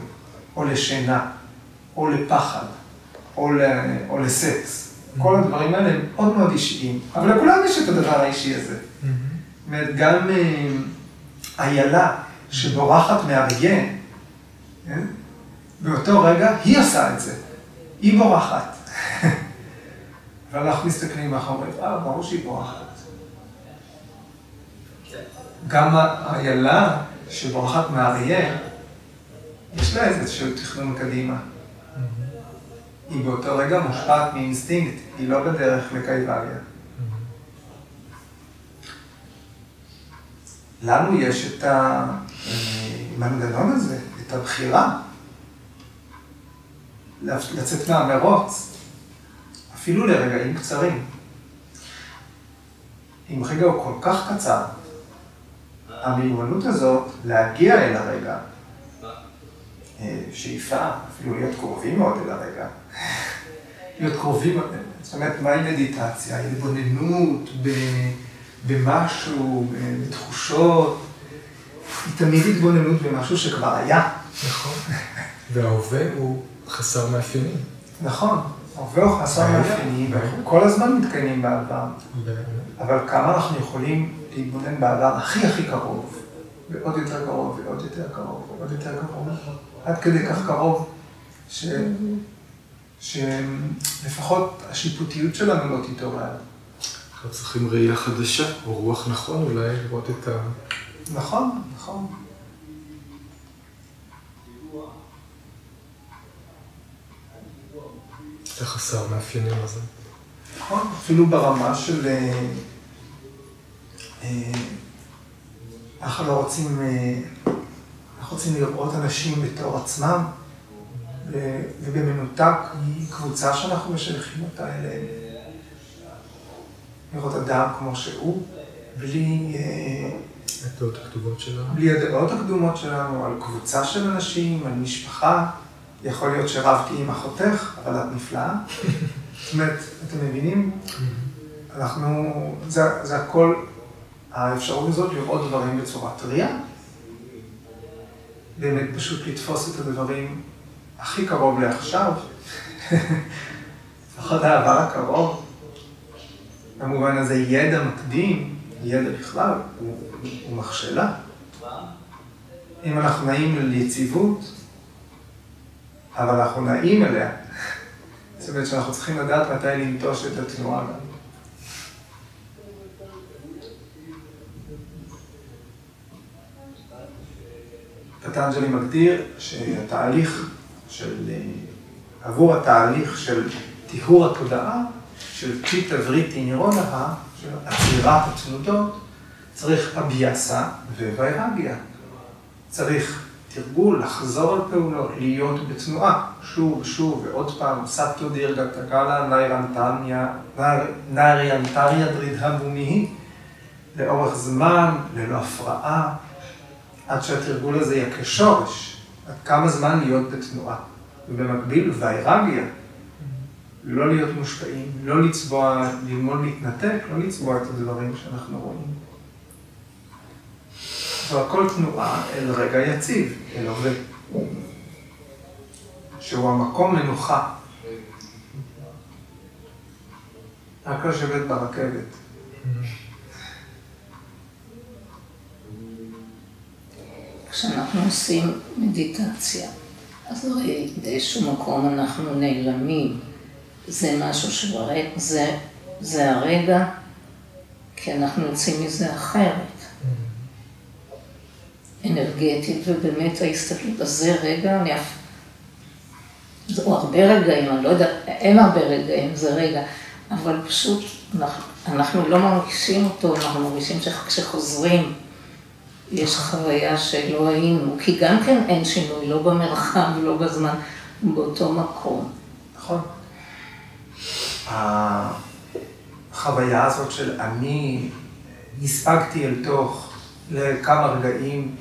או לשינה, או לפחד, או, ל... או לסקס. כל הדברים האלה הם מאוד מאוד אישיים, אבל לכולם יש את הדבר האישי הזה. זאת אומרת, גם אה, איילה שבורחת מאריה, כן? באותו רגע היא עושה את זה, היא בורחת. [laughs] ואנחנו מסתכלים מאחורי, אה, ברור שהיא בורחת. גם האיילה שבורחת מאריה, יש לה איזשהו תכנון קדימה. היא באותו רגע מושפעת מאינסטינקט, היא לא בדרך לקייבליה. לנו יש את המנגנון הזה, את הבחירה, לצאת מהמרוץ, אפילו לרגעים קצרים. אם רגע הוא כל כך קצר, המיומנות הזאת להגיע אל הרגע, אה, שאיפה, אפילו להיות קרובים מאוד אל הרגע, להיות קרובים, זאת אומרת, מהי מדיטציה? התבוננות במשהו, בתחושות, היא תמיד התבוננות במשהו שכבר היה. נכון. וההווה הוא חסר מאפיינים. נכון, ההווה הוא חסר מאפיינים, ואנחנו כל הזמן מתקיימים בעבר. אבל כמה אנחנו יכולים להתבונן בעבר הכי הכי קרוב, ועוד יותר קרוב, ועוד יותר קרוב, ועוד יותר קרוב, עד כדי כך קרוב, ש... שלפחות השיפוטיות שלנו לא תתעורר. אנחנו צריכים ראייה חדשה, או רוח נכון אולי, לראות את ה... נכון, נכון. את החסר מאפיינים הזה. נכון, אפילו ברמה של... אה, אה, אנחנו לא רוצים, אה, אנחנו רוצים לראות אנשים בתור עצמם, ובמנותק מקבוצה שאנחנו משייכים אותה אליהם. לראות אדם כמו שהוא, בלי... הדעות הקדומות שלנו. בלי הדעות הקדומות שלנו, על קבוצה של אנשים, על משפחה. יכול להיות שרבתי עם אחותך, אבל את נפלאה. [laughs] זאת אומרת, אתם מבינים? אנחנו, זה, זה הכל, האפשרות הזאת לראות דברים בצורה טריה. באמת פשוט לתפוס את הדברים הכי קרוב לעכשיו, לפחות העבר הקרוב. במובן הזה ידע מקדים, ידע בכלל, הוא, הוא מכשלה. אם אנחנו נעים ליציבות, אבל אנחנו נעים אליה. זאת אומרת שאנחנו צריכים לדעת מתי לנטוש את התנועה גם. פטנג'לי מגדיר שהתהליך של, אה, עבור התהליך של טיהור התודעה, של צ'יטה וריטי נירונה, של עצירת התנודות, צריך אביאסה ווירגיה. צריך תרגול, לחזור על פעולות, להיות בתנועה, שוב ושוב ועוד פעם, סטו דירגה תקלה נאריאנטריה דרידה בומיהי, לאורך זמן, ללא הפרעה, עד שהתרגול הזה יהיה כשורש, עד כמה זמן להיות בתנועה. ובמקביל, ויירגיה, לא להיות מושפעים, לא לצבוע, ללמוד להתנתק, לא לצבוע את הדברים שאנחנו רואים. והכל תנועה אל רגע יציב, אל הווה, שהוא המקום מנוחה. רק לשבת ברכבת. כשאנחנו עושים מדיטציה, אז הרי באיזשהו מקום אנחנו נעלמים. זה משהו שברגע, זה, זה הרגע, כי אנחנו יוצאים מזה אחרת. אנרגטית, ובאמת ההסתכלות, אז זה רגע, אני אף... זהו הרבה רגעים, אני לא יודעת, אין הרבה רגעים, זה רגע, אבל פשוט אנחנו, אנחנו לא מרגישים אותו, אנחנו מרגישים שכשחוזרים יש חוויה שלא היינו, כי גם כן אין שינוי, לא במרחב, לא בזמן, באותו מקום. נכון. החוויה הזאת של אני נספגתי אל תוך לכמה רגעים,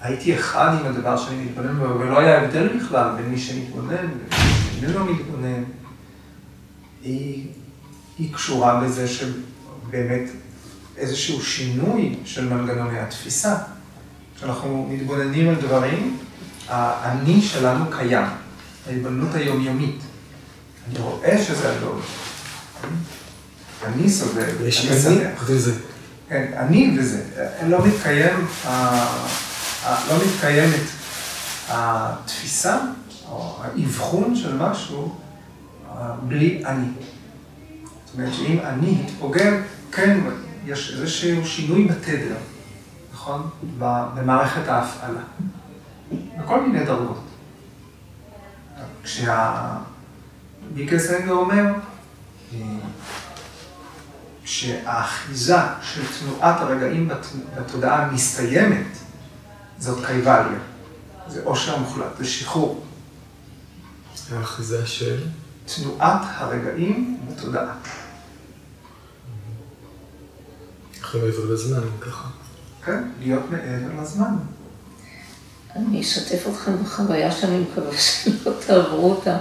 הייתי אחד עם הדבר שאני מתבונן בו, ולא היה הבדל בכלל בין מי שמתבונן ומי לא מתבונן. היא, היא קשורה בזה שבאמת איזשהו שינוי של מנגנוני התפיסה. כשאנחנו מתבוננים על דברים, האני שלנו קיים, ההתבוננות היומיומית. אני רואה שזה אדום. אני סובל, אני שמח. וזה. כן, אני וזה. לא מתקיים, לא מתקיימת התפיסה או האבחון של משהו בלי אני. זאת אומרת שאם אני מתפוגג, כן, יש איזשהו שינוי בתדר, נכון? במערכת ההפעלה. בכל מיני דרגות. כשהביקרסנגר אומר, כשהאחיזה של תנועת הרגעים בתודעה מסתיימת, זאת קייבליה. זה עושר מוחלט, זה שחרור. האחיזה של? תנועת הרגעים בתודעה. אחרי מעבר לזמן, ככה. כן, להיות מעבר לזמן. אני אשתף אתכם בחוויה שאני מקווה שלא תעברו אותה,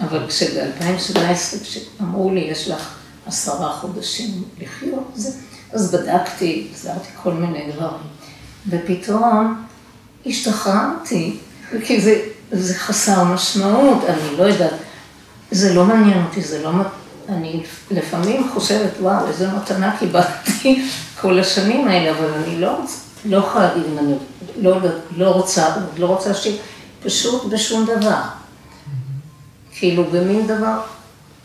אבל כשב-2017, כשאמרו לי, יש לך עשרה חודשים לחיות, אז בדקתי, עזרתי כל מיני דברים, ופתאום השתחררתי, כי זה, זה חסר משמעות, אני לא יודעת, זה לא מעניין אותי, זה לא... אני לפעמים חושבת, וואו, איזה מתנה קיבלתי [laughs] כל השנים האלה, אבל אני לא, לא יכולה להגיד אם אני לא, לא רוצה, לא רוצה להשאיר, פשוט בשום דבר. כאילו, במין דבר,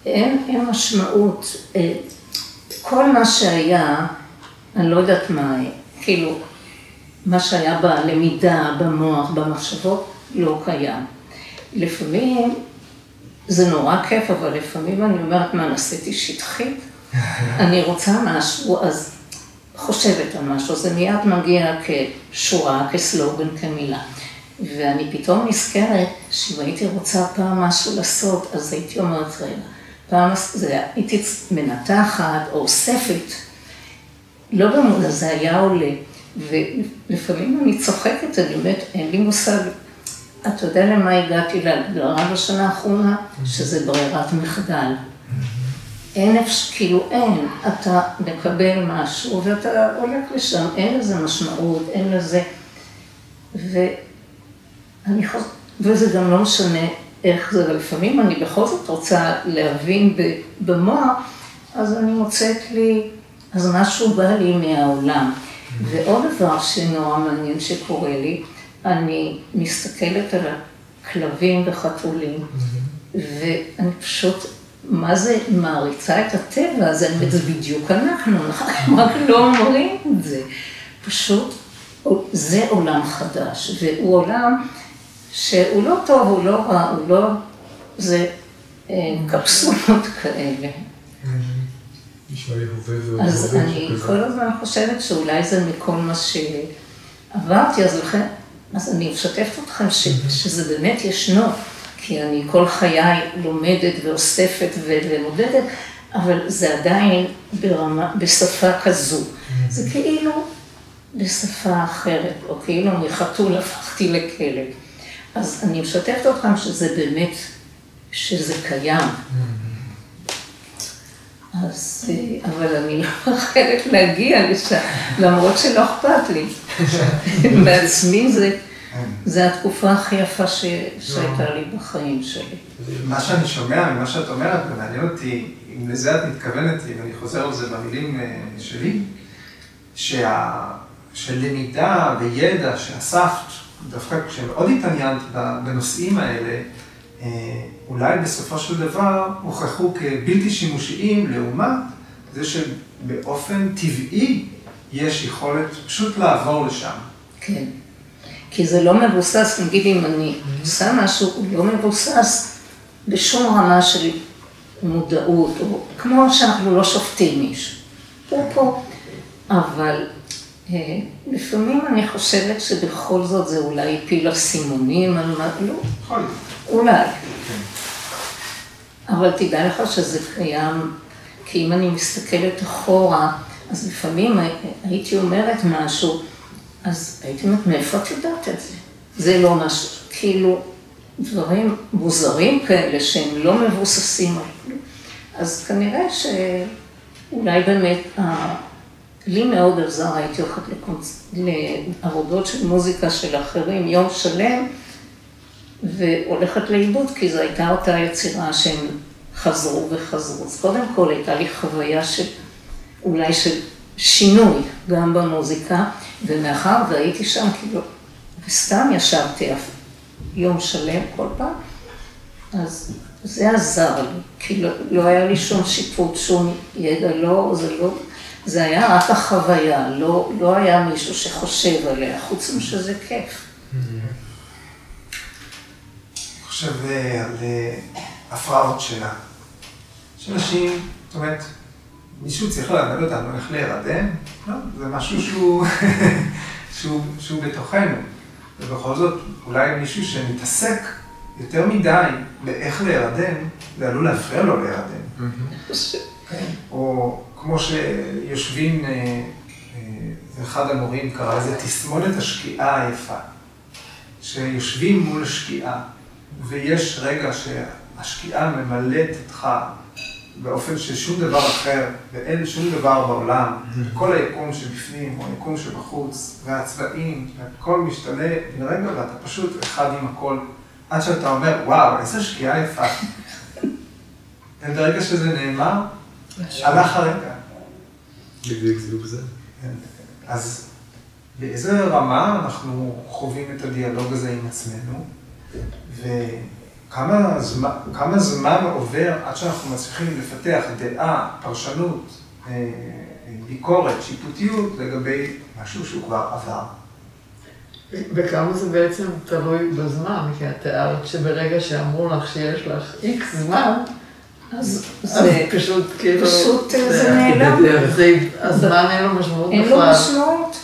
אין, אין משמעות. אה, כל מה שהיה, אני לא יודעת מה, כאילו, מה שהיה בלמידה, במוח, במחשבות, לא קיים. לפעמים זה נורא כיף, אבל לפעמים אני אומרת, מה, נעשיתי שטחית? אני רוצה משהו, אז חושבת על משהו, זה מיד מגיע כשורה, כסלוגן, כמילה. ואני פתאום נזכרת שאם הייתי רוצה פעם משהו לעשות, אז הייתי אומרת, רגע, פעם זה, הייתי מנתחת או אוספת, לא במודע, זה היה עולה. ולפעמים אני צוחקת, אני אומרת, אין לי מושג אתה יודע למה הגעתי להגדרה בשנה האחרונה? שזה ברירת מחדל. אין אפשר, כאילו אין, אתה מקבל משהו ואתה הולך לשם, אין לזה משמעות, אין לזה... ואני חושבת, וזה גם לא משנה איך זה, ולפעמים אני בכל זאת רוצה להבין במוח, אז אני מוצאת לי, אז משהו בא לי מהעולם. ועוד דבר שנורא מעניין שקורה לי, אני מסתכלת על הכלבים וחתולים, ואני פשוט, מה זה מעריצה את הטבע הזה, זה בדיוק אנחנו, אנחנו רק לא אומרים את זה. פשוט, זה עולם חדש, והוא עולם שהוא לא טוב, הוא לא רע, הוא לא, זה אה, קפסולות כאלה. אז אני כל הזמן חושבת שאולי זה מכל מה שעברתי, אז לכן אז אני משתפת אתכם ש, שזה באמת ישנו, כי אני כל חיי לומדת ואוספת ומודדת, אבל זה עדיין ברמה, בשפה כזו. זה כאילו בשפה אחרת, או כאילו מחתול הפכתי לכלב. אז אני משתפת אתכם שזה באמת, שזה קיים. אז, אבל אני לא מאחלת להגיע לשם, למרות שלא אכפת לי. בעצמי זה, זה התקופה הכי יפה ש, שהייתה לי בחיים שלי. מה שאני שומע ממה שאת אומרת, ומעניין אותי, אם לזה את מתכוונת, אם אני חוזר על זה במילים אה, שלי, שה, שלמידה וידע שאספת, דווקא כשמאוד התעניינת בנושאים האלה, אולי בסופו של דבר הוכחו כבלתי שימושיים לעומת זה שבאופן טבעי יש יכולת פשוט לעבור לשם. כן, כי זה לא מבוסס, נגיד אם אני עושה משהו, הוא לא מבוסס בשום רמה של מודעות, או כמו שאנחנו לא שופטים מישהו. הוא פה, אבל אה, לפעמים אני חושבת שבכל זאת זה אולי הפיל אסימונים על מה, לא, אולי. אבל תדע לך שזה קיים, כי אם אני מסתכלת אחורה, אז לפעמים הייתי אומרת משהו, אז הייתי אומרת, מאיפה את יודעת את זה? זה לא משהו, כאילו, דברים מוזרים כאלה שהם לא מבוססים על כלום. אז כנראה שאולי באמת, לי מאוד עזר, הייתי הולכת לקונצ... לעבודות של מוזיקה של אחרים יום שלם, והולכת לאיבוד, כי זו הייתה אותה יצירה שהם חזרו וחזרו. אז קודם כל הייתה לי חוויה של, אולי של שינוי גם במוזיקה, ומאחר והייתי שם, כאילו, וסתם ישבתי יום שלם כל פעם, אז זה עזר לי, כי לא, לא היה לי שום שיפוט, שום ידע, לא, זה לא, זה היה רק החוויה, לא, לא היה מישהו שחושב עליה, חוץ משזה כיף. אני חושב אה, על אה, הפרעות שינה. יש אנשים, זאת אומרת, מישהו צריך ללמד אותנו איך להירדם, לא, זה משהו שהוא, [laughs] שהוא, שהוא בתוכנו. ובכל זאת, אולי מישהו שמתעסק יותר מדי באיך להירדם, זה עלול להפריע לו להירדם. כן. או כמו שיושבים, אה, אחד המורים קרא לזה תסמונת השקיעה היפה. שיושבים מול השקיעה, ויש רגע שהשקיעה ממלאת אותך באופן ששום דבר אחר, ואין שום דבר בעולם, כל היקום שבפנים או היקום שבחוץ, והצבעים, הכל משתנה לרגע ואתה פשוט אחד עם הכל, עד שאתה אומר, וואו, איזה שקיעה יפה. [laughs] וברגע שזה נאמר, הלך הרגע. בדיוק זה. כן. אז באיזה רמה אנחנו חווים את הדיאלוג הזה עם עצמנו, וכמה זמן, כמה זמן עובר עד שאנחנו מצליחים לפתח דעה, פרשנות, אה, ביקורת, שיפוטיות לגבי משהו שהוא כבר עבר. וכמה זה בעצם תלוי בזמן, כי את תיארת שברגע שאמרו לך שיש לך איקס זמן, אז זה פשוט כאילו... פשוט זה נעלם. הזמן אין לו משמעות בכלל. אין לו משמעות.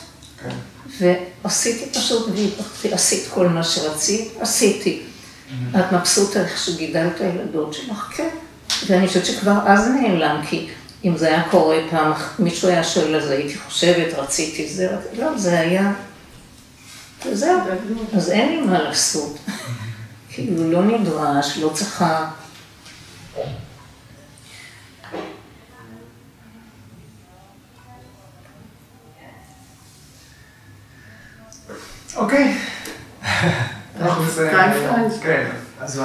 ועשיתי פשוט, עשית כל מה שרצית, עשיתי. Mm-hmm. את מבסוטה איך שגידלת הילדות שלך? כן. ואני חושבת שכבר אז נעלם, כי אם זה היה קורה פעם, מישהו היה שואל על זה, הייתי חושבת, רציתי זה, לא, זה היה... וזהו, אז אין לי מה לעשות. Mm-hmm. כאילו, לא נדרש, לא צריכה... אוקיי. [laughs] כן, אז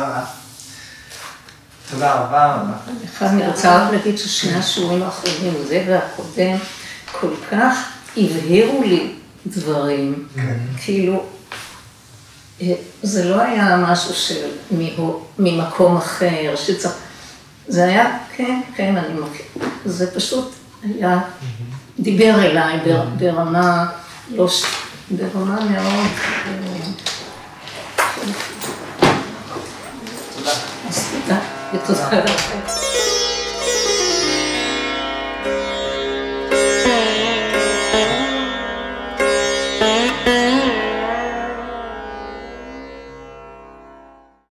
תודה רבה. אני רוצה רק להגיד ששני השיעורים האחרונים, זה והקודם, כל כך הבהירו לי דברים, כן. כאילו, אה, זה לא היה משהו של ממקום אחר, שצריך, זה היה, כן, כן, אני מכיר, זה פשוט היה, דיבר אליי ברמה לא... ברמה מאוד... תודה. אז תודה, ותודה לכם.